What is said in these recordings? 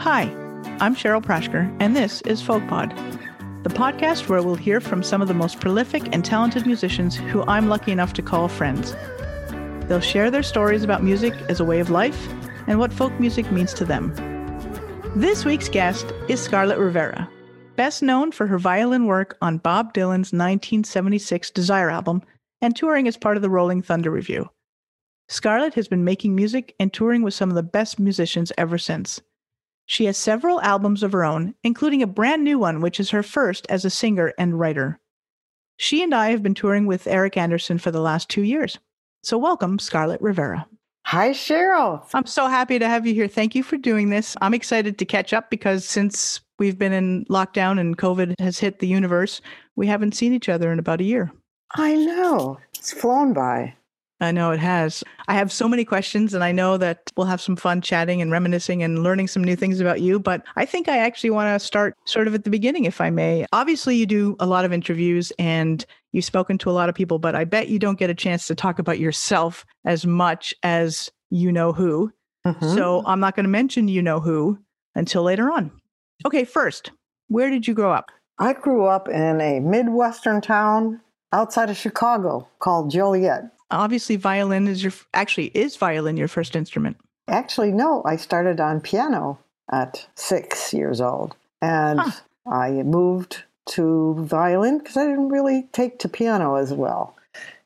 Hi, I'm Cheryl Prashker, and this is FolkPod, the podcast where we'll hear from some of the most prolific and talented musicians who I'm lucky enough to call friends. They'll share their stories about music as a way of life and what folk music means to them. This week's guest is Scarlet Rivera, best known for her violin work on Bob Dylan's 1976 Desire album and touring as part of the Rolling Thunder Revue. Scarlet has been making music and touring with some of the best musicians ever since. She has several albums of her own, including a brand new one, which is her first as a singer and writer. She and I have been touring with Eric Andersen for the last two years. So, welcome, Scarlet Rivera. Hi, Cheryl. I'm so happy to have you here. Thank you for doing this. I'm excited to catch up because since we've been in lockdown and COVID has hit the universe, we haven't seen each other in about a year. I know. It's flown by. I know it has. I have so many questions, and I know that we'll have some fun chatting and reminiscing and learning some new things about you. But I think I actually want to start sort of at the beginning, if I may. Obviously, you do a lot of interviews and you've spoken to a lot of people, but I bet you don't get a chance to talk about yourself as much as you know who. Mm-hmm. So I'm not going to mention you know who until later on. Okay, first, where did you grow up? I grew up in a Midwestern town outside of Chicago called Joliet obviously violin is your actually is violin your first instrument? Actually no i started on piano at six years old and huh. i moved to violin because i didn't really take to piano as well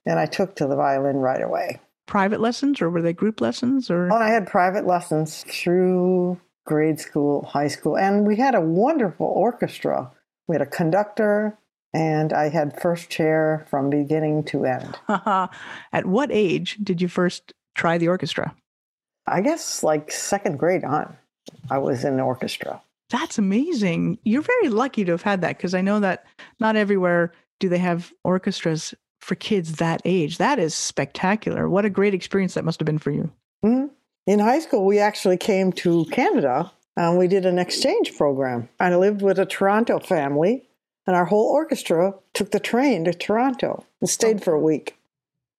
and i took to the violin right away. Private lessons or were they group lessons or? Oh, i had private lessons through grade school high school and we had a wonderful orchestra. We had a conductor and I had first chair from beginning to end. At what age did you first try the orchestra? I guess like second grade on, I was in the orchestra. That's amazing. You're very lucky to have had that because I know that not everywhere do they have orchestras for kids that age. That is spectacular. What a great experience that must have been for you. Mm-hmm. In high school, we actually came to Canada and we did an exchange program. I lived with a Toronto family and our whole orchestra took the train to Toronto and stayed oh. for a week.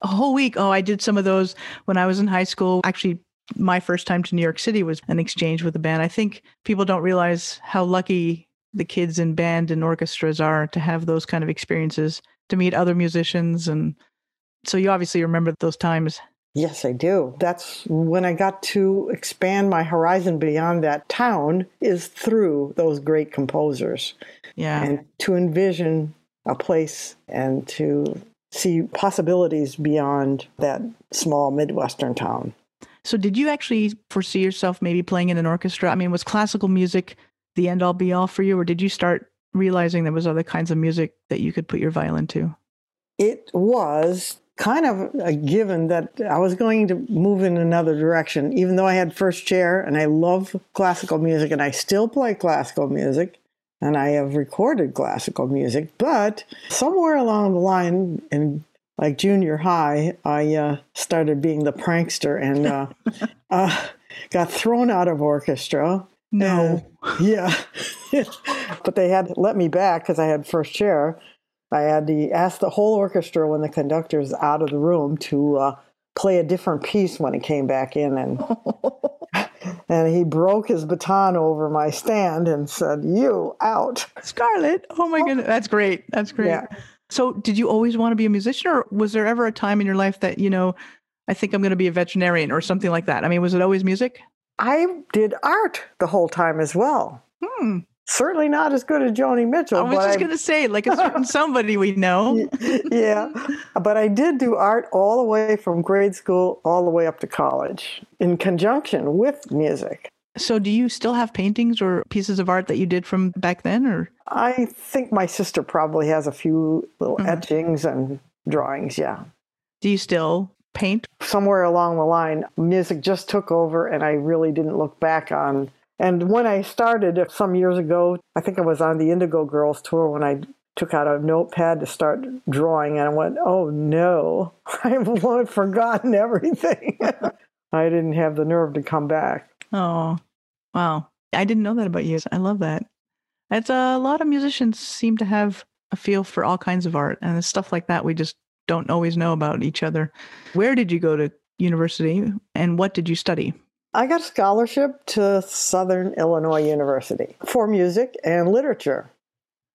A whole week. Oh, I did some of those when I was in high school. Actually, my first time to New York City was an exchange with a band. I think people don't realize how lucky the kids in band and orchestras are to have those kind of experiences, to meet other musicians. And so you obviously remember those times. Yes, I do. That's when I got to expand my horizon beyond that town is through those great composers. Yeah. And to envision a place and to see possibilities beyond that small Midwestern town. So, did you actually foresee yourself maybe playing in an orchestra? I mean, was classical music the end all be all for you, or did you start realizing there was other kinds of music that you could put your violin to? It was kind of a given that I was going to move in another direction, even though I had first chair and I love classical music and I still play classical music and I have recorded classical music. But somewhere along the line in like junior high, I uh, started being the prankster and uh, uh, got thrown out of orchestra. No. Yeah. but they had let me back because I had first chair. I had to ask the whole orchestra when the conductor conductor's out of the room to uh, play a different piece when he came back in, and and he broke his baton over my stand and said, "You out, Scarlet." Oh my goodness, that's great. That's great. Yeah. So, did you always want to be a musician, or was there ever a time in your life that you know, I think I'm going to be a veterinarian or something like that? I mean, was it always music? I did art the whole time as well. Hmm. Certainly not as good as Joni Mitchell. I was just going to say, like a certain somebody we know. yeah. But I did do art all the way from grade school all the way up to college in conjunction with music. So, do you still have paintings or pieces of art that you did from back then? Or I think my sister probably has a few little mm-hmm. etchings and drawings. Yeah. Do you still paint? Somewhere along the line, music just took over, and I really didn't look back on and when I started some years ago, I think I was on the Indigo Girls tour when I took out a notepad to start drawing, and I went, oh no, I've forgotten everything. I didn't have the nerve to come back. Oh, wow. I didn't know that about you. I love that. It's uh, a lot of musicians seem to have a feel for all kinds of art and stuff like that. We just don't always know about each other. Where did you go to university and what did you study? I got a scholarship to Southern Illinois University for music and literature.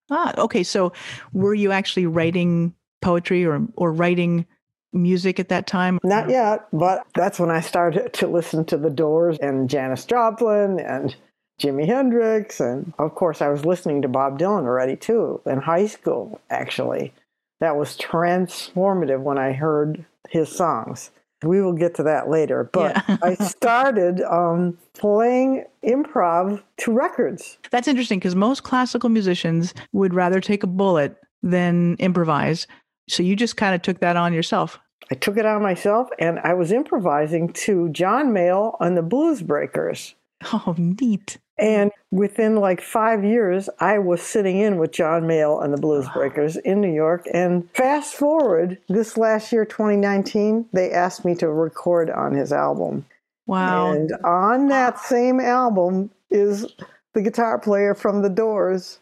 Ah, okay. So were you actually writing poetry or, or writing music at that time? Not yet, but that's when I started to listen to The Doors and Janis Joplin and Jimi Hendrix. And of course, I was listening to Bob Dylan already too in high school, actually. That was transformative when I heard his songs. We will get to that later. But yeah. I started um, playing improv to records. That's interesting because most classical musicians would rather take a bullet than improvise. So you just kind of took that on yourself. I took it on myself and I was improvising to John Mayall and the Blues Breakers. Oh, neat. And within like five years, I was sitting in with John Mayall and the Blues Breakers in New York. And fast forward, this last year, 2019, they asked me to record on his album. Wow. And on that ah. same album is the guitar player from The Doors.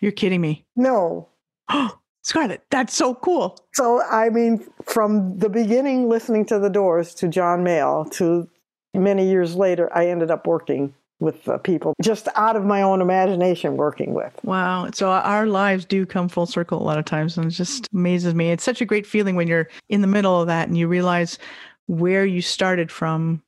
You're kidding me. No. Oh, Scarlet, that's so cool. So, I mean, from the beginning, listening to The Doors to John Mayall to many years later, I ended up working with uh, people just out of my own imagination working with. Wow. So our lives do come full circle a lot of times and it just amazes me. It's such a great feeling when you're in the middle of that and you realize where you started from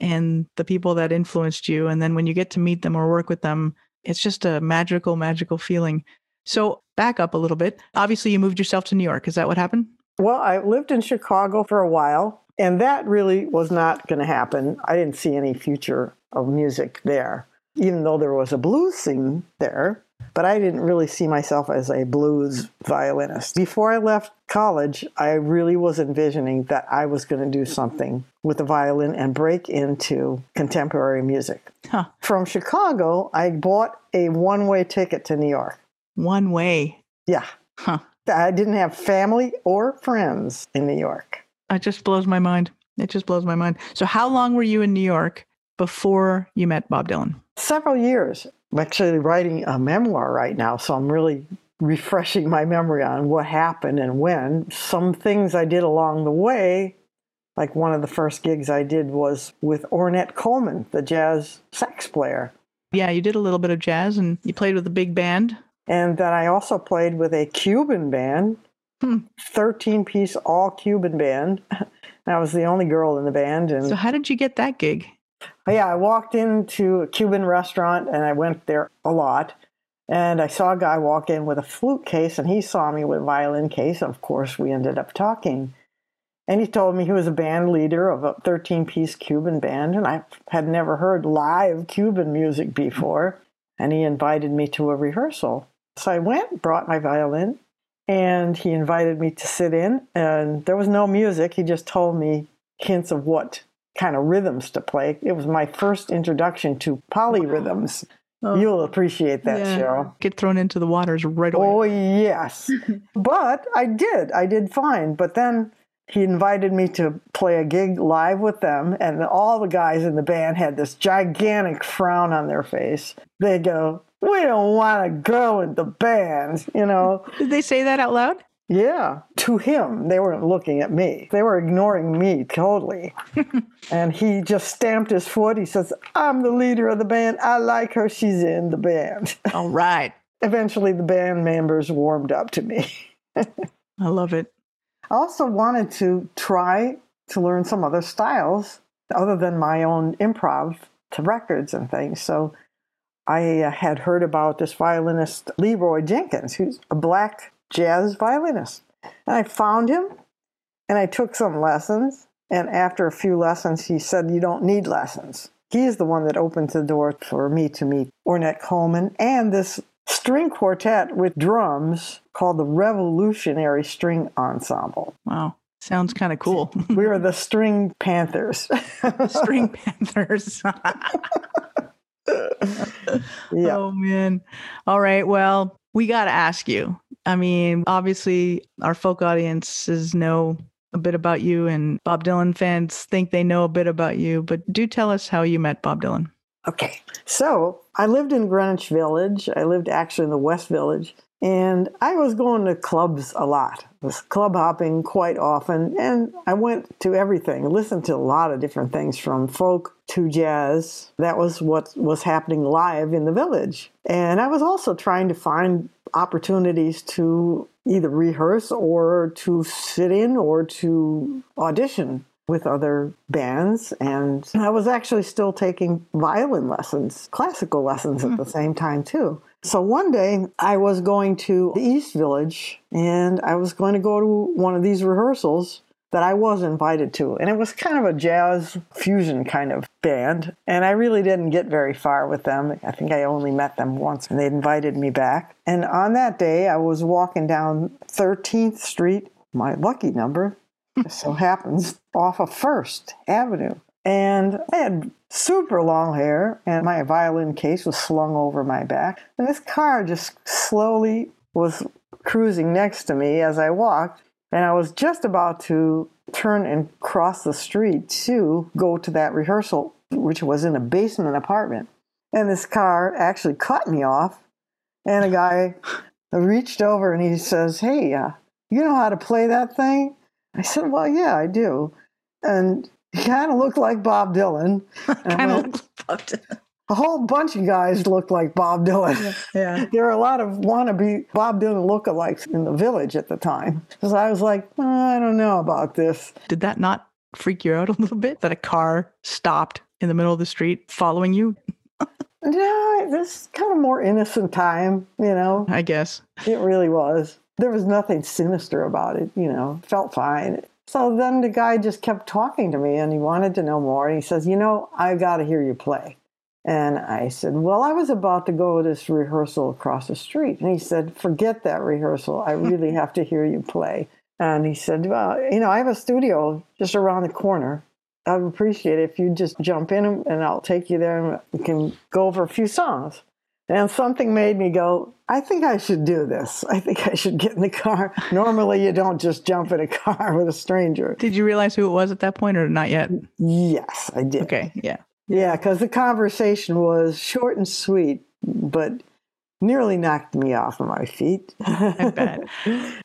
and the people that influenced you. And then when you get to meet them or work with them, it's just a magical, magical feeling. So back up a little bit. Obviously, you moved yourself to New York. Is that what happened? Well, I lived in Chicago for a while. And that really was not going to happen. I didn't see any future of music there, even though there was a blues scene there. But I didn't really see myself as a blues violinist. Before I left college, I really was envisioning that I was going to do something with the violin and break into contemporary music. Huh. From Chicago, I bought a one way ticket to New York. One way? Yeah. Huh. I didn't have family or friends in New York. It just blows my mind. It just blows my mind. So, how long were you in New York before you met Bob Dylan? Several years. I'm actually writing a memoir right now, so I'm really refreshing my memory on what happened and when. Some things I did along the way, like one of the first gigs I did was with Ornette Coleman, the jazz sax player. Yeah, you did a little bit of jazz and you played with a big band. And then I also played with a Cuban band 13 piece all Cuban band. I was the only girl in the band. And so, how did you get that gig? Yeah, I walked into a Cuban restaurant and I went there a lot. And I saw a guy walk in with a flute case, and he saw me with a violin case. Of course, we ended up talking. And he told me he was a band leader of a 13 piece Cuban band, and I had never heard live Cuban music before. And he invited me to a rehearsal. So I went, brought my violin, and he invited me to sit in and there was no music. He just told me hints of what kind of rhythms to play. It was my first introduction to polyrhythms. Oh. you'll appreciate that yeah. cheryl. Get thrown into the waters right away. Oh yes. But i did. I did fine. But then he invited me to play a gig live with them and all the guys in the band had this gigantic frown on their face. They go we don't want to go in the band, you know. Did they say that out loud? Yeah, to him. They weren't looking at me. They were ignoring me totally. and he just stamped his foot. He says, I'm the leader of the band. I like her. She's in the band. All right. Eventually, the band members warmed up to me. I love it. I also wanted to try to learn some other styles other than my own improv to records and things. So I uh, had heard about this violinist, Leroy Jenkins, who's a black jazz violinist. And I found him and I took some lessons. And after a few lessons, he said, You don't need lessons. He is the one that opened the door for me to meet Ornette Coleman and this string quartet with drums called the Revolutionary String Ensemble. Wow. Sounds kind of cool. we are the String Panthers. string Panthers. yeah. Oh man. All right. Well, we got to ask you. I mean, obviously, our folk audiences know a bit about you, and Bob Dylan fans think they know a bit about you. But do tell us how you met Bob Dylan. Okay. So I lived in Greenwich Village. I lived actually in the West Village. And I was going to clubs a lot, was club hopping quite often. And I went to everything, listened to a lot of different things from folk to jazz. That was what was happening live in the village. And I was also trying to find opportunities to either rehearse or to sit in or to audition with other bands. And I was actually still taking violin lessons, classical lessons at hmm. the same time, too. So one day I was going to the East Village and I was going to go to one of these rehearsals that I was invited to. And it was kind of a jazz fusion kind of band. And I really didn't get very far with them. I think I only met them once and they invited me back. And on that day, I was walking down 13th Street, my lucky number, so happens, off of First Avenue. And I had super long hair, and my violin case was slung over my back. And this car just slowly was cruising next to me as I walked. And I was just about to turn and cross the street to go to that rehearsal, which was in a basement apartment. And this car actually cut me off. And a guy reached over and he says, Hey, uh, you know how to play that thing? I said, Well, yeah, I do. And kind of looked like Bob Dylan. kind of looked like Bob Dylan. A whole bunch of guys looked like Bob Dylan. Yeah, yeah. there were a lot of wannabe Bob Dylan lookalikes in the village at the time. So I was like, oh, I don't know about this. Did that not freak you out a little bit that a car stopped in the middle of the street following you? no, this kind of more innocent time, you know. I guess. It really was. There was nothing sinister about it, you know. Felt fine. So then the guy just kept talking to me and he wanted to know more. And he says, You know, I got to hear you play. And I said, Well, I was about to go to this rehearsal across the street. And he said, Forget that rehearsal. I really have to hear you play. And he said, Well, you know, I have a studio just around the corner. I would appreciate it if you just jump in and I'll take you there and we can go over a few songs. And something made me go, I think I should do this. I think I should get in the car. Normally, you don't just jump in a car with a stranger. Did you realize who it was at that point or not yet? Yes, I did. Okay, yeah. Yeah, because the conversation was short and sweet, but nearly knocked me off of my feet. I bet.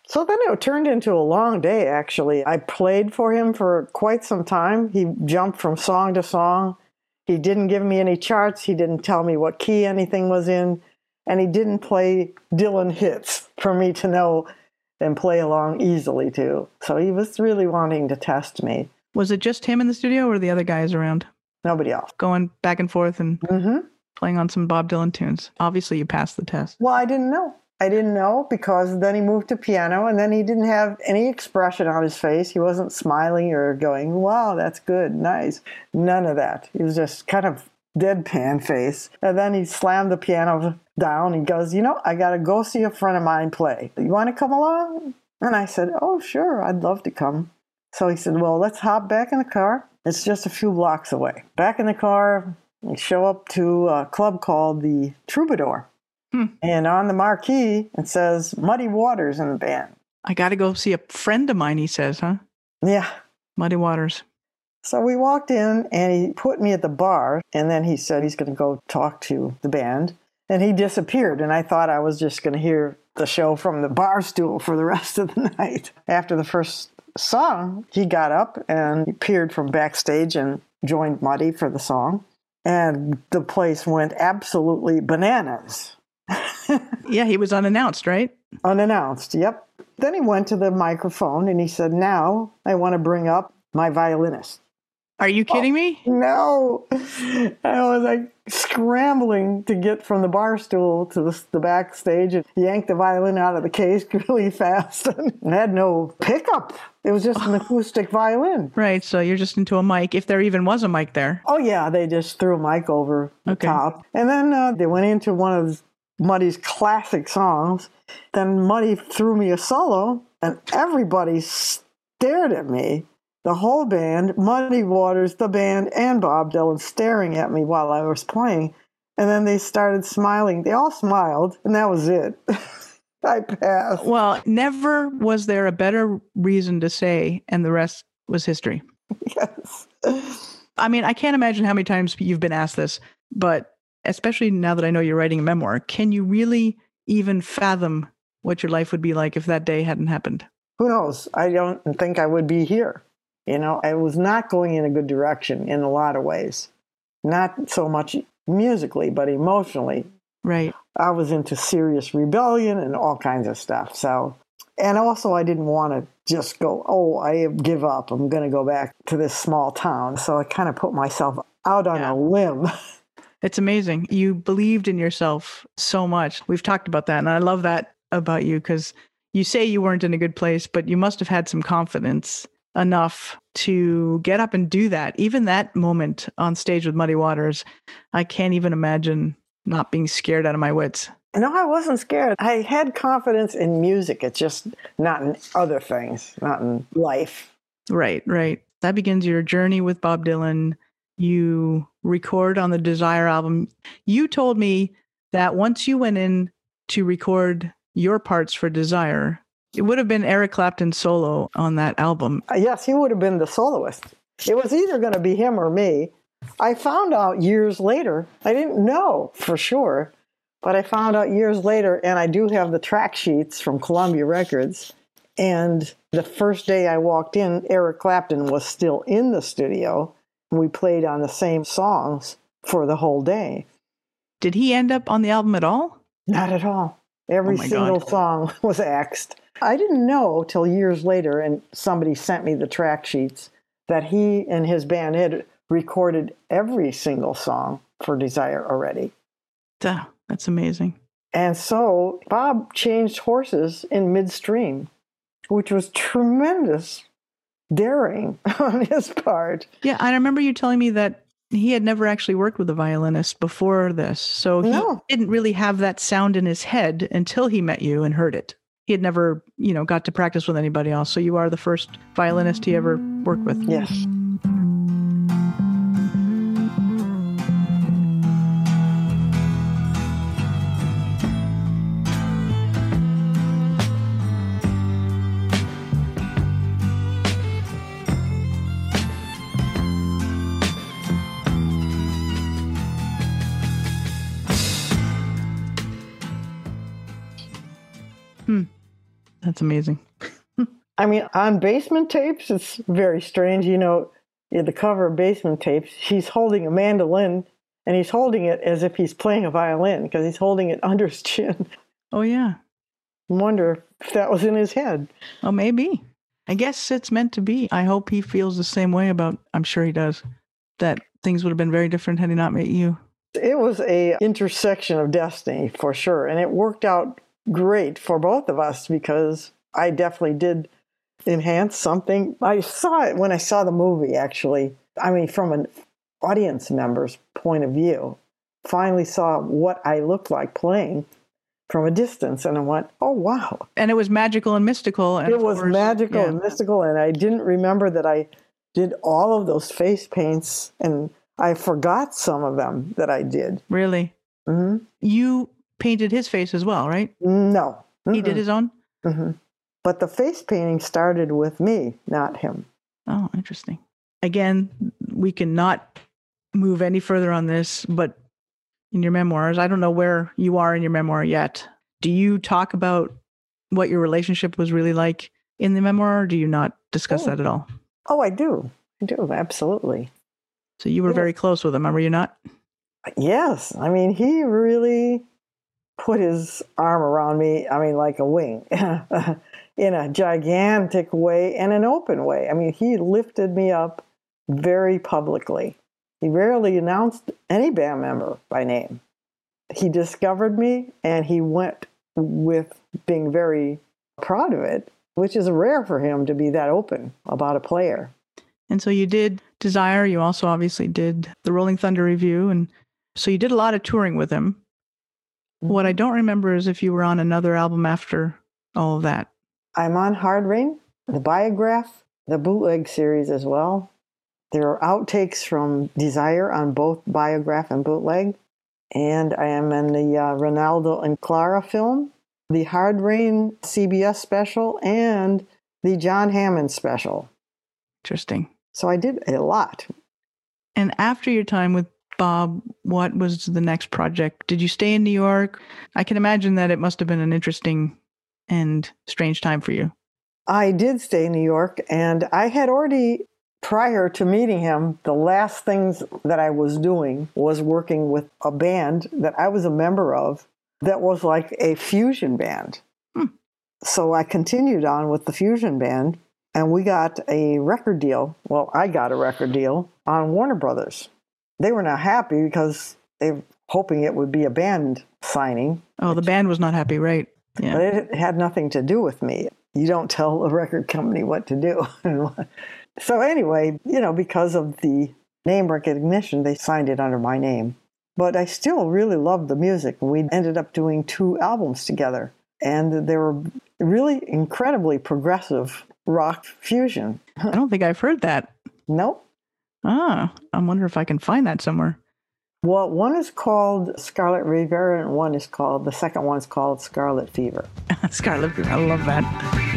so then it turned into a long day, actually. I played for him for quite some time. He jumped from song to song. He didn't give me any charts. He didn't tell me what key anything was in. And he didn't play Dylan hits for me to know and play along easily to. So he was really wanting to test me. Was it just him in the studio or the other guys around? Nobody else. Going back and forth and Mm-hmm. playing on some Bob Dylan tunes. Obviously, you passed the test. Well, I didn't know. I didn't know because then he moved to piano and then he didn't have any expression on his face. He wasn't smiling or going, wow, that's good, nice. None of that. He was just kind of deadpan face. And then he slammed the piano down. He goes, you know, I got to go see a friend of mine play. You want to come along? And I said, oh, sure, I'd love to come. So he said, well, let's hop back in the car. It's just a few blocks away. Back in the car, we show up to a club called the Troubadour. Hmm. And on the marquee, it says Muddy Waters in the band. I got to go see a friend of mine, he says, huh? Yeah. Muddy Waters. So we walked in and he put me at the bar. And then he said he's going to go talk to the band. And he disappeared. And I thought I was just going to hear the show from the bar stool for the rest of the night. After the first song, he got up and appeared from backstage and joined Muddy for the song. And the place went absolutely bananas. Yeah, he was unannounced, right? Unannounced, yep. Then he went to the microphone and he said, Now I want to bring up my violinist. Are you kidding me? No. I was like scrambling to get from the bar stool to the, the backstage and yanked the violin out of the case really fast and had no pickup. It was just an acoustic violin. Right. So you're just into a mic, if there even was a mic there. Oh, yeah, they just threw a mic over the Okay. top. And then uh, they went into one of Muddy's classic songs. Then Muddy threw me a solo, and everybody stared at me. The whole band, Muddy Waters, the band, and Bob Dylan staring at me while I was playing. And then they started smiling. They all smiled, and that was it. I passed. Well, never was there a better reason to say, and the rest was history. Yes. I mean, I can't imagine how many times you've been asked this, but especially now that I know you're writing a memoir, can you really even fathom what your life would be like if that day hadn't happened. Who knows? I don't think I would be here. You know, I was not going in a good direction in a lot of ways. Not so much musically, but emotionally. Right. I was into serious rebellion and all kinds of stuff. So, and also I didn't want to just go, oh, I give up. I'm going to go back to this small town. So I kind of put myself out on Yeah. a limb. It's amazing. You believed in yourself so much. We've talked about that. And I love that about you because you say you weren't in a good place, but you must have had some confidence enough to get up and do that. Even that moment on stage with Muddy Waters, I can't even imagine not being scared out of my wits. No, I wasn't scared. I had confidence in music. It's just not in other things, not in life. Right, right. That begins your journey with Bob Dylan. You record on the Desire album. You told me that once you went in to record your parts for Desire, it would have been Eric Clapton solo on that album. Uh, Yes, he would have been the soloist. It was either going to be him or me. I found out years later. I didn't know for sure, but I found out years later, and I do have the track sheets from Columbia Records. And the first day I walked in, Eric Clapton was still in the studio. We played on the same songs for the whole day. Did he end up on the album at all? Not at all. Every Oh single God. song was axed. I didn't know till years later, and somebody sent me the track sheets, that he and his band had recorded every single song for Desire already. Duh, that's amazing. And so Bob changed horses in midstream, which was tremendous daring on his part. Yeah, I remember you telling me that he had never actually worked with a violinist before this. So he No. didn't really have that sound in his head until he met you and heard it. He had never, you know, got to practice with anybody else. So you are the first violinist he ever worked with. Yes. Amazing. I mean, on basement tapes, it's very strange. You know, the cover of basement tapes, he's holding a mandolin and he's holding it as if he's playing a violin because he's holding it under his chin. Oh, yeah. Wonder if that was in his head. Oh, maybe. I guess it's meant to be. I hope he feels the same way about, I'm sure he does, that things would have been very different had he not met you. It was a intersection of destiny for sure, and it worked out great for both of us because I definitely did enhance something. I saw it when I saw the movie. Actually, I mean, from an audience member's point of view, finally saw what I looked like playing from a distance, and I went, "Oh wow!" And it was magical and mystical. And it was course- magical yeah. and mystical, and I didn't remember that I did all of those face paints, and I forgot some of them that I did. Really? hmm You painted his face as well, right? No. He did his own? hmm But the face painting started with me, not him. Oh, interesting. Again, we cannot move any further on this, but in your memoirs, I don't know where you are in your memoir yet. Do you talk about what your relationship was really like in the memoir, or do you not discuss Oh. that at all? Oh, I do. I do, absolutely. So you were very close with him, were you not? Yes. I mean, he really put his arm around me, I mean, like a wing, in a gigantic way and an open way. I mean, he lifted me up very publicly. He rarely announced any band member by name. He discovered me and he went with being very proud of it, which is rare for him to be that open about a player. And so you did Desire. You also obviously did the Rolling Thunder Revue. And so you did a lot of touring with him. What mm-hmm. I don't remember is if you were on another album after all of that. I'm on Hard Rain, the Biograph, the Bootleg series as well. There are outtakes from Desire on both Biograph and Bootleg. And I am in the uh, Renaldo and Clara film, the Hard Rain CBS special, and the John Hammond special. Interesting. So I did a lot. And after your time with Bob, what was the next project? Did you stay in New York? I can imagine that it must have been an interesting and strange time for you. I did stay in New York, and I had already, prior to meeting him, the last things that I was doing was working with a band that I was a member of that was like a fusion band. Hmm. So I continued on with the fusion band, and we got a record deal. Well, I got a record deal on Warner Brothers. They were not happy because they were hoping it would be a band signing. Oh, the band was not happy, right? Yeah. But it had nothing to do with me. You don't tell a record company what to do. so, anyway, you know, because of the name recognition, they signed it under my name. But I still really loved the music. We ended up doing two albums together, and they were really incredibly progressive rock fusion. I don't think I've heard that. Nope. Ah, I wonder if I can find that somewhere. Well, one is called Scarlet Rivera, and one is called, the second one is called Scarlet Fever. Scarlet Fever, I love that.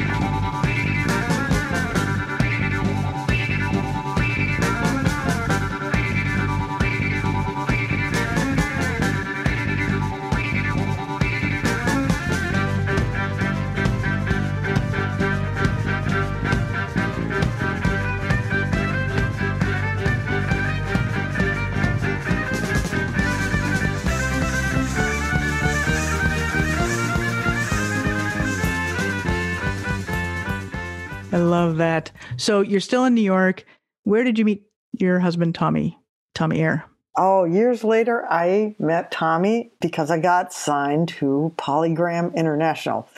Love that. So you're still in New York. Where did you meet your husband, Tommy? Tommy Eyre. Oh, years later, I met Tommy because I got signed to Polygram International.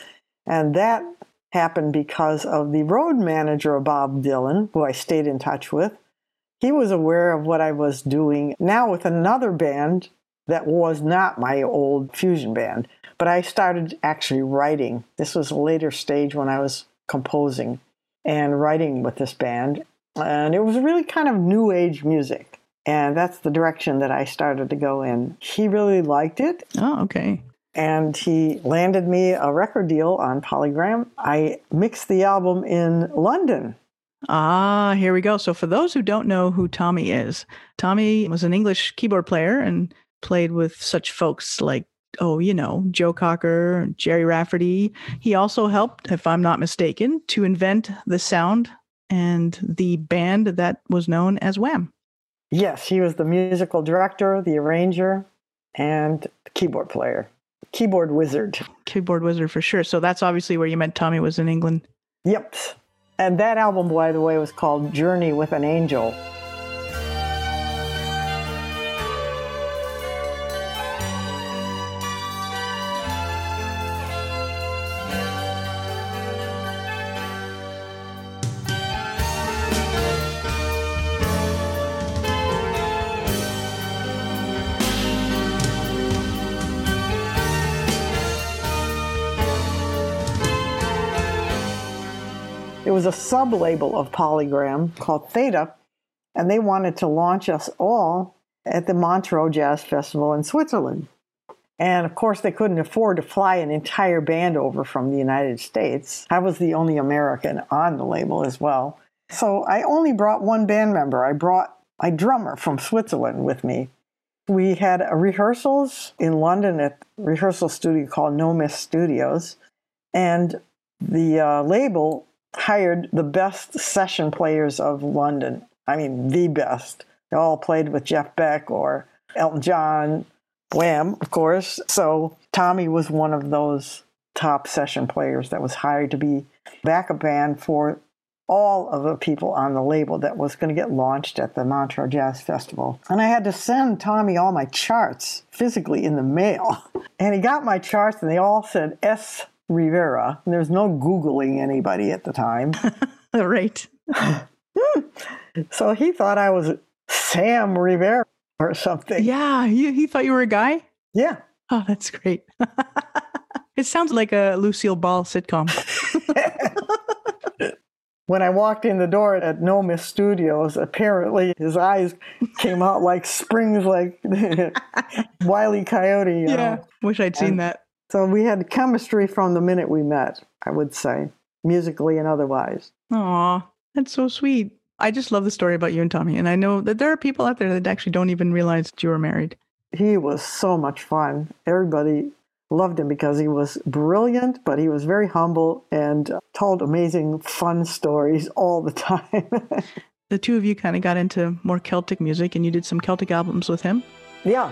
And that happened because of the road manager of Bob Dylan, who I stayed in touch with. He was aware of what I was doing now with another band that was not my old fusion band. But I started actually writing. This was a later stage when I was composing and writing with this band. And it was really kind of new age music. And that's the direction that I started to go in. He really liked it. Oh, okay. And he landed me a record deal on Polygram. I mixed the album in London. Ah, here we go. So, for those who don't know who Tommy is, Tommy was an English keyboard player and played with such folks like, oh, you know, Joe Cocker, Gerry Rafferty. He also helped, if I'm not mistaken, to invent the sound and the band that was known as Wham. Yes, he was the musical director, the arranger, and the keyboard player. Keyboard wizard. Keyboard wizard for sure. So that's obviously where you met Tommy was in England. Yep. And that album, by the way, was called Journey with an Angel. It was a sub label of Polygram called Theta, and they wanted to launch us all at the Montreux Jazz Festival in Switzerland. And of course, they couldn't afford to fly an entire band over from the United States. I was the only American on the label as well. So I only brought one band member. I brought a drummer from Switzerland with me. We had rehearsals in London at rehearsal studio called Nomis Studios. And the uh, label hired the best session players of London. I mean, the best. They all played with Jeff Beck or Elton John, Wham, of course. So Tommy was one of those top session players that was hired to be backup band for all of the people on the label that was going to get launched at the Montreux Jazz Festival. And I had to send Tommy all my charts physically in the mail. And he got my charts and they all said S. Rivera. There's no Googling anybody at the time. right. so he thought I was Sam Rivera or something. Yeah, he, he thought you were a guy? Yeah. Oh, that's great. it sounds like a Lucille Ball sitcom. when I walked in the door at Nomis Studios, apparently his eyes came out like springs, like Wiley Coyote. You yeah, know? wish I'd seen And- that. So we had chemistry from the minute we met, I would say, musically and otherwise. Aw, that's so sweet. I just love the story about you and Tommy. And I know that there are people out there that actually don't even realize that you were married. He was so much fun. Everybody loved him because he was brilliant, but he was very humble and told amazing, fun stories all the time. the two of you kind of got into more Celtic music and you did some Celtic albums with him. Yeah,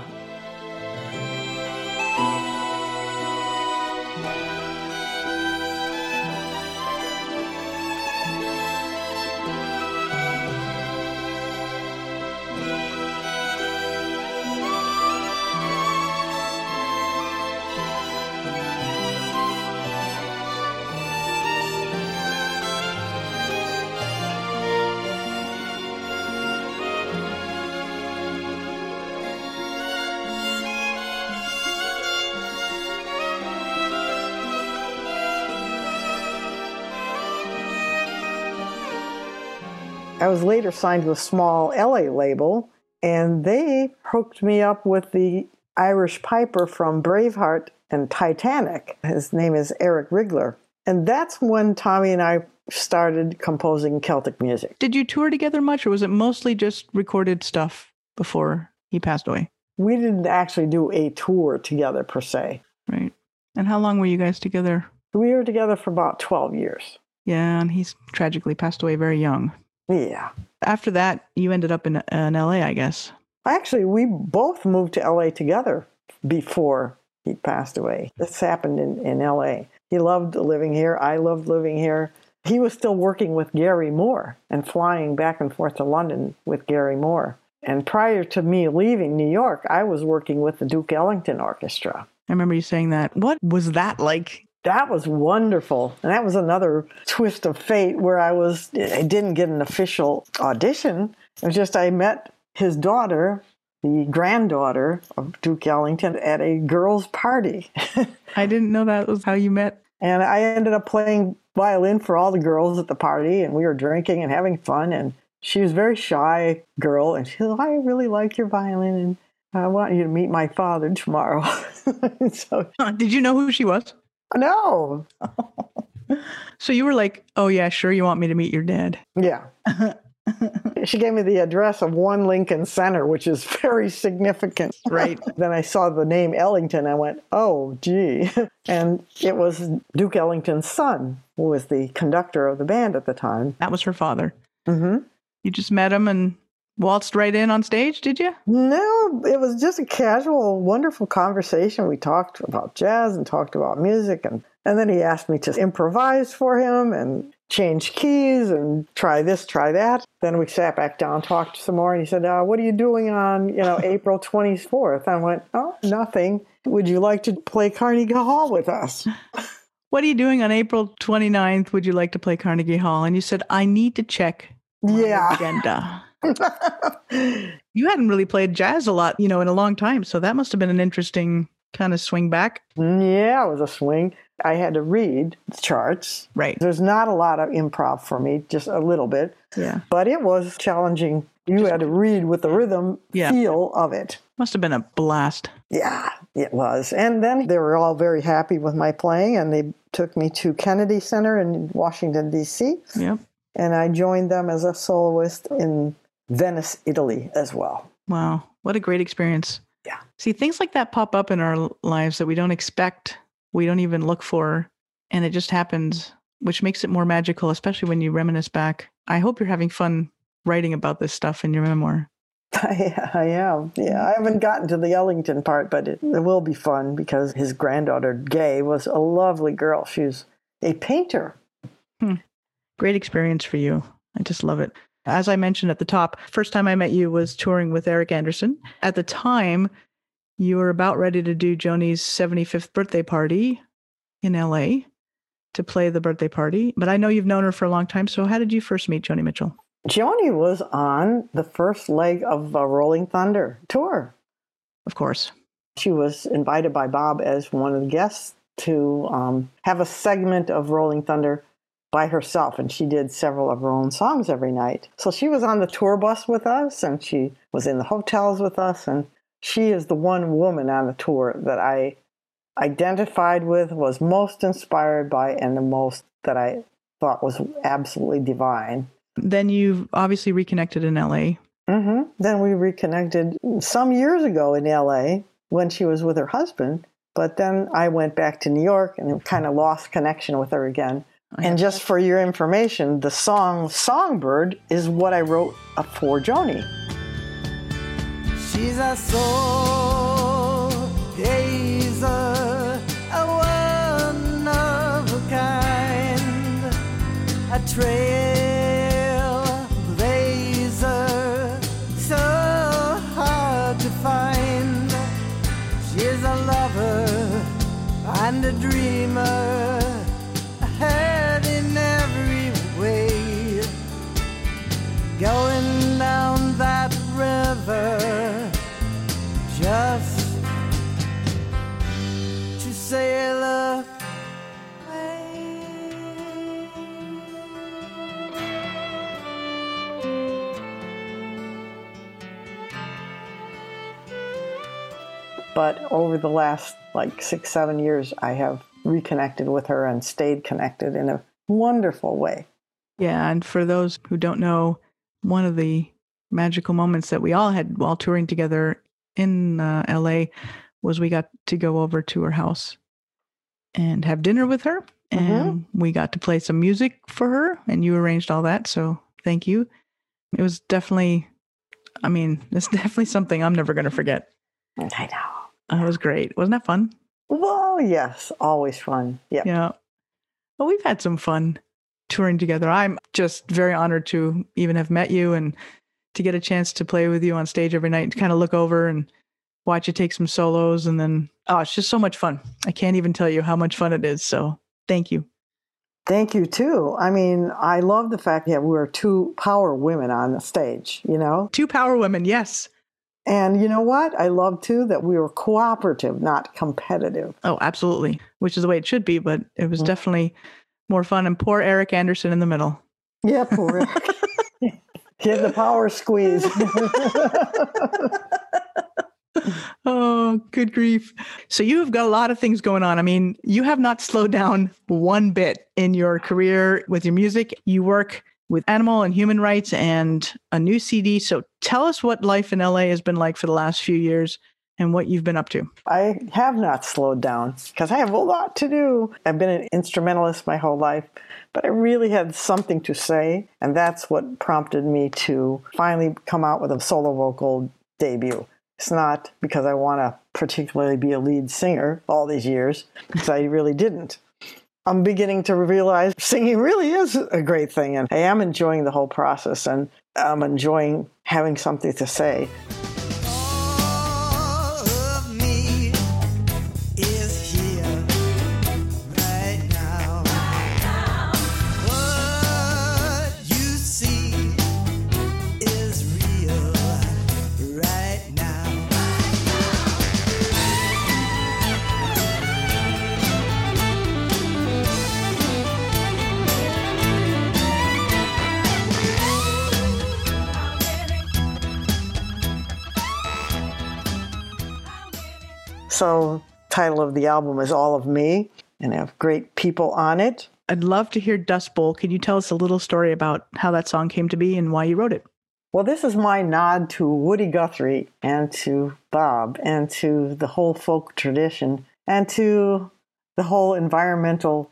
I was later signed to a small LA label, and they hooked me up with the Irish piper from Braveheart and Titanic. His name is Eric Rigler. And that's when Tommy and I started composing Celtic music. Did you tour together much, or was it mostly just recorded stuff before he passed away? We didn't actually do a tour together per se. Right. And how long were you guys together? We were together for about 12 years. Yeah, and he's tragically passed away very young. Yeah. After that, you ended up in, in LA, I guess. Actually, we both moved to LA together before he passed away. This happened in, in LA. He loved living here. I loved living here. He was still working with Gary Moore and flying back and forth to London with Gary Moore. And prior to me leaving New York, I was working with the Duke Ellington Orchestra. I remember you saying that. What was that like? That was wonderful. And that was another twist of fate where I was, I didn't get an official audition. It was just I met his daughter, the granddaughter of Duke Ellington, at a girls' party. I didn't know that was how you met. And I ended up playing violin for all the girls at the party, and we were drinking and having fun. And she was a very shy girl, and she said, oh, I really like your violin, and I want you to meet my father tomorrow. so, did you know who she was? No. so you were like, oh, yeah, sure, you want me to meet your dad? Yeah. she gave me the address of One Lincoln Center, which is very significant. Right. then I saw the name Ellington. I went, oh, gee. And it was Duke Ellington's son, who was the conductor of the band at the time. That was her father. Mm-hmm. You just met him and waltzed right in on stage, did you? No, it was just a casual, wonderful conversation. We talked about jazz and talked about music, and, and then he asked me to improvise for him and change keys and try this, try that. Then we sat back down, talked some more, and he said, uh, "What are you doing on, you know, April 24th?" I went, "Oh, nothing. Would you like to play Carnegie Hall with us?" What are you doing on April 29th? Would you like to play Carnegie Hall? And you said, I need to check yeah. agenda. you hadn't really played jazz a lot, you know, in a long time. So that must have been an interesting kind of swing back. Mm, yeah, it was a swing. I had to read charts. Right. There's not a lot of improv for me, just a little bit. Yeah. But it was challenging. You just, had to read with the rhythm yeah. feel of it. Must have been a blast. Yeah, it was. And then they were all very happy with my playing and they took me to Kennedy Center in Washington, D.C. Yep. And I joined them as a soloist in Venice, Italy as well. Wow. What a great experience. Yeah. See, things like that pop up in our lives that we don't expect, we don't even look for, and it just happens, which makes it more magical, especially when you reminisce back. I hope you're having fun writing about this stuff in your memoir. I, I am. Yeah, I haven't gotten to the Ellington part, but it, it will be fun because his granddaughter, Gaye, was a lovely girl. She's a painter. Hmm. Great experience for you. I just love it. As I mentioned at the top, first time I met you was touring with Eric Andersen. At the time, you were about ready to do Joni's 75th birthday party in LA to play the birthday party. But I know you've known her for a long time. So how did you first meet Joni Mitchell? Joni was on the first leg of a Rolling Thunder tour. Of course. She was invited by Bob as one of the guests to um, have a segment of Rolling Thunder by herself and she did several of her own songs every night. So she was on the tour bus with us and she was in the hotels with us and she is the one woman on the tour that I identified with, was most inspired by and the most that I thought was absolutely divine. Then you obviously reconnected in LA. Mm-hmm. Then we reconnected some years ago in LA when she was with her husband But then I went back to New York and kind of lost connection with her again. And just for your information, the song Songbird is what I wrote for Joni. She's a soul gazer, a one of a kind, a trailblazer, But over the last like six, seven years, I have reconnected with her and stayed connected in a wonderful way. Yeah, and for those who don't know, one of the magical moments that we all had while touring together in uh, LA was we got to go over to her house and have dinner with her. And we got to play some music for her, and you arranged all that. So thank you. It was definitely, I mean, it's definitely something I'm never going to forget. I know. Oh, it was great. Wasn't that fun? Well, yes, always fun. Yeah. Yeah. Well, we've had some fun touring together. I'm just very honored to even have met you and to get a chance to play with you on stage every night and kind of look over and watch you take some solos. And then, oh, it's just so much fun. I can't even tell you how much fun it is. So thank you. Thank you too. I mean, I love the fact that we're two power women on the stage, you know? Two power women. Yes. And you know what? I love too that we were cooperative, not competitive. Oh, absolutely. Which is the way it should be. But it was Mhm. definitely more fun. And poor Eric Andersen in the middle. Yeah, poor Rick. Get the power squeeze. Oh, good grief. So you have got a lot of things going on. I mean, you have not slowed down one bit in your career with your music. You work with animal and human rights and a new CD. So tell us what life in LA has been like for the last few years and what you've been up to. I have not slowed down because I have a lot to do. I've been an instrumentalist my whole life, but I really had something to say. And that's what prompted me to finally come out with a solo vocal debut. It's not because I want to particularly be a lead singer all these years, because I really didn't. I'm beginning to realize singing really is a great thing, and I am enjoying the whole process, and I'm enjoying having something to say. So, title of the album is All of Me, and I have great people on it. I'd love to hear Dust Bowl. Can you tell us a little story about how that song came to be and why you wrote it? Well, this is my nod to Woody Guthrie and to Bob and to the whole folk tradition and to the whole environmental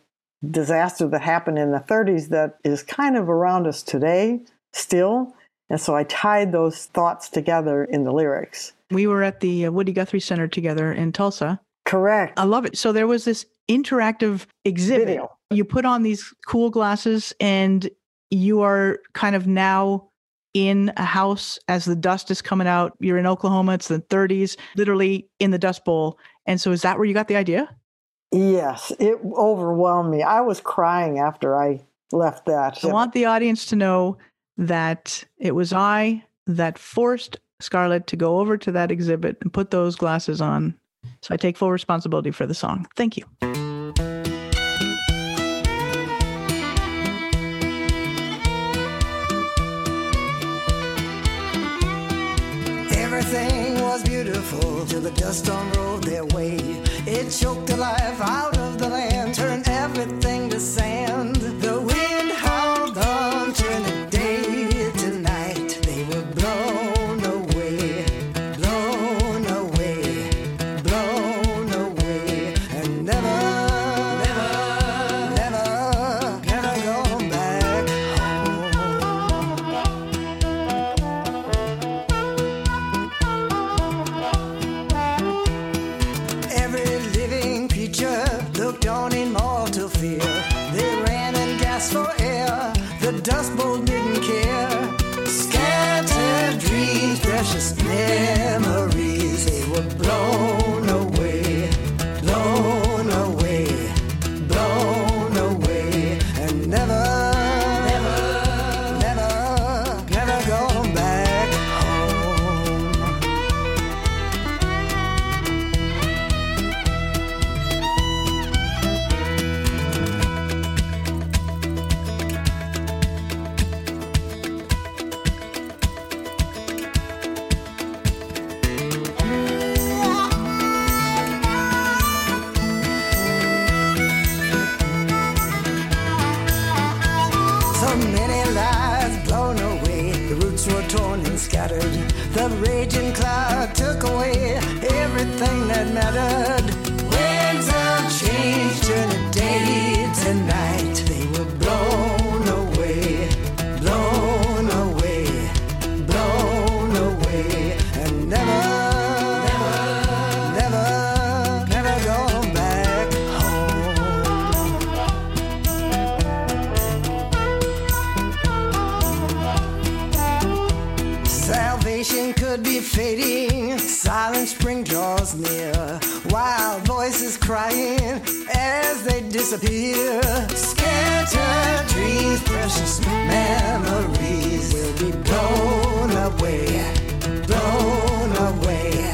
disaster that happened in the 30s that is kind of around us today still. And so I tied those thoughts together in the lyrics. We were at the uh, Woody Guthrie Center together in Tulsa. Correct. I love it. So there was this interactive exhibit. Video. You put on these cool glasses and you are kind of now in a house as the dust is coming out. You're in Oklahoma, it's the 30s, literally in the Dust Bowl. And so is that where you got the idea? Yes, it overwhelmed me. I was crying after I left that. I want the audience to know that it was I that forced Scarlet to go over to that exhibit and put those glasses on. So I take full responsibility for the song. Thank you. Everything was beautiful till the dust their way. It choked the life out for air. The dust bowl. Could be fading, silent spring draws near. Wild voices crying as they disappear. Scattered dreams, precious memories will be blown away, blown away,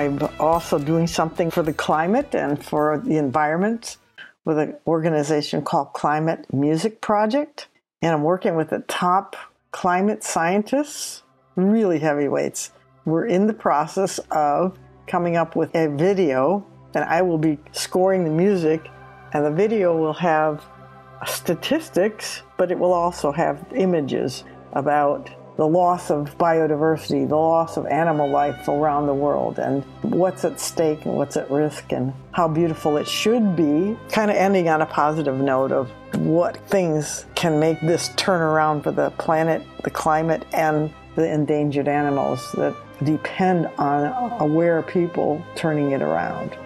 I'm also doing something for the climate and for the environment with an organization called Climate Music Project. And I'm working with the top climate scientists, really heavyweights. We're in the process of coming up with a video, and I will be scoring the music, and the video will have statistics, but it will also have images about the loss of biodiversity, the loss of animal life around the world, and what's at stake and what's at risk, and how beautiful it should be. Kind of ending on a positive note of what things can make this turn around for the planet, the climate, and the endangered animals that depend on aware people turning it around.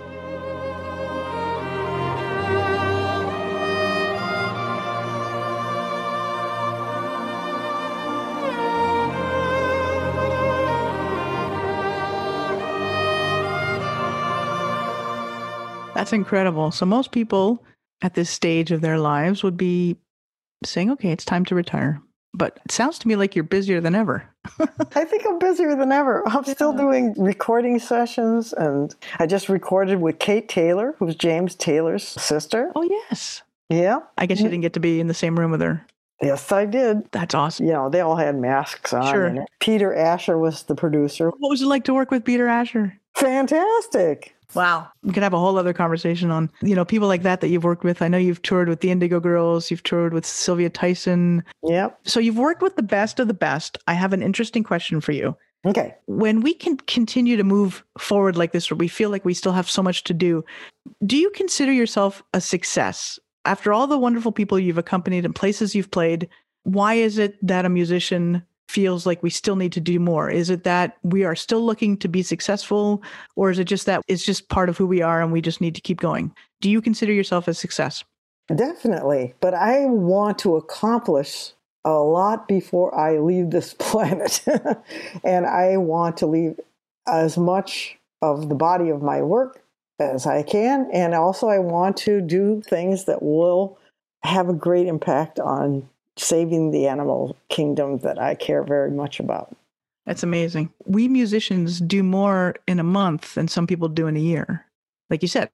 That's incredible. So most people at this stage of their lives would be saying, "Okay, it's time to retire." But it sounds to me like you're busier than ever. I think I'm busier than ever. I'm still doing recording sessions, and I just recorded with Kate Taylor, who's James Taylor's sister. Oh yes. Yeah. I guess you didn't get to be in the same room with her. Yes, I did. That's awesome. You know, they all had masks on. Sure. Peter Asher was the producer. What was it like to work with Peter Asher? Fantastic. Wow. We could have a whole other conversation on, you know, people like that that you've worked with. I know you've toured with the Indigo Girls, you've toured with Sylvia Tyson. Yep. So you've worked with the best of the best. I have an interesting question for you. Okay. When we can continue to move forward like this, where we feel like we still have so much to do, do you consider yourself a success? After all the wonderful people you've accompanied and places you've played, why is it that a musician feels like we still need to do more? Is it that we are still looking to be successful, or is it just that it's just part of who we are and we just need to keep going? Do you consider yourself a success? Definitely. But I want to accomplish a lot before I leave this planet. and I want to leave as much of the body of my work as I can. And also, I want to do things that will have a great impact on saving the animal kingdom that I care very much about. That's amazing. We musicians do more in a month than some people do in a year. Like you said,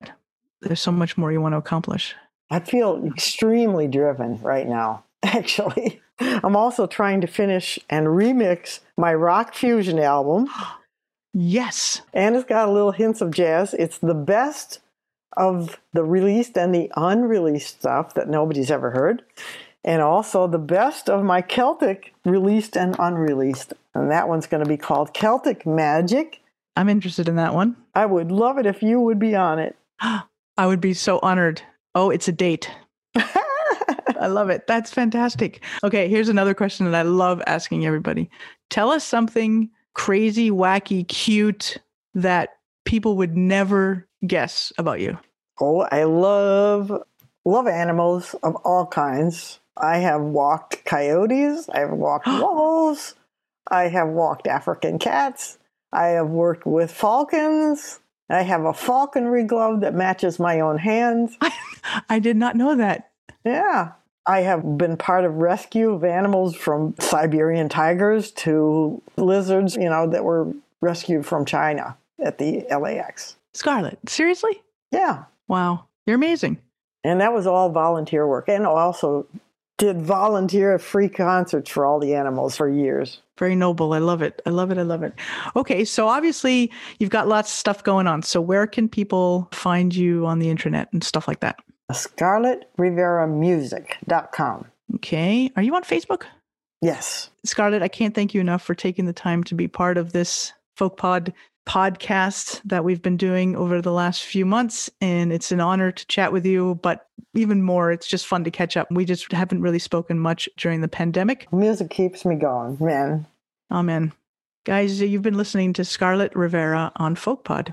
there's so much more you want to accomplish. I feel extremely driven right now, actually. I'm also trying to finish and remix my rock fusion album, Yes. and it's got a little hints of jazz. It's the best of the released and the unreleased stuff that nobody's ever heard, and also the best of my Celtic released and unreleased. And that one's going to be called Celtic Magic. I'm interested in that one. I would love it if you would be on it. I would be so honored. Oh, it's a date. I love it. That's fantastic. Okay, here's another question that I love asking everybody. Tell us something crazy, wacky, cute that people would never guess about you. Oh, I love love animals of all kinds. I have walked coyotes, I have walked wolves, I have walked African cats, I have worked with falcons. I have a falconry glove that matches my own hands. I did not know that. Yeah. I have been part of rescue of animals from Siberian tigers to lizards, you know, that were rescued from China at the LAX. Scarlet, seriously? Yeah. Wow. You're amazing. And that was all volunteer work. And also did volunteer at free concerts for all the animals for years. Very noble. I love it. I love it. I love it. Okay. So obviously you've got lots of stuff going on. So where can people find you on the internet and stuff like that? ScarlettRiveraMusic.com. Okay. Are you on Facebook? Yes. Scarlet, I can't thank you enough for taking the time to be part of this Folk Pod podcast that we've been doing over the last few months. And it's an honor to chat with you. But even more, it's just fun to catch up. We just haven't really spoken much during the pandemic. Music keeps me going, man. Amen. Guys, you've been listening to Scarlet Rivera on Folk Pod.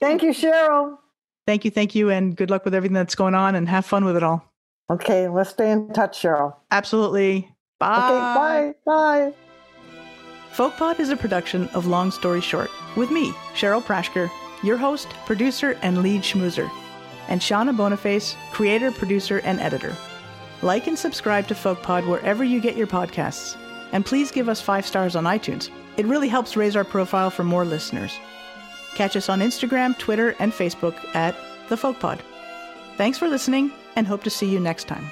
Thank you, Cheryl. Thank you, thank you, and good luck with everything that's going on and have fun with it all. Okay, let's stay in touch, Cheryl. Absolutely. Bye. Okay, bye. Bye. FolkPod is a production of Long Story Short with me, Cheryl Prashker, your host, producer, and lead schmoozer, and Shauna Boniface, creator, producer, and editor. Like and subscribe to FolkPod wherever you get your podcasts, and please give us five stars on iTunes. It really helps raise our profile for more listeners. Catch us on Instagram, Twitter, and Facebook at The FolkPod. Thanks for listening, and hope to see you next time.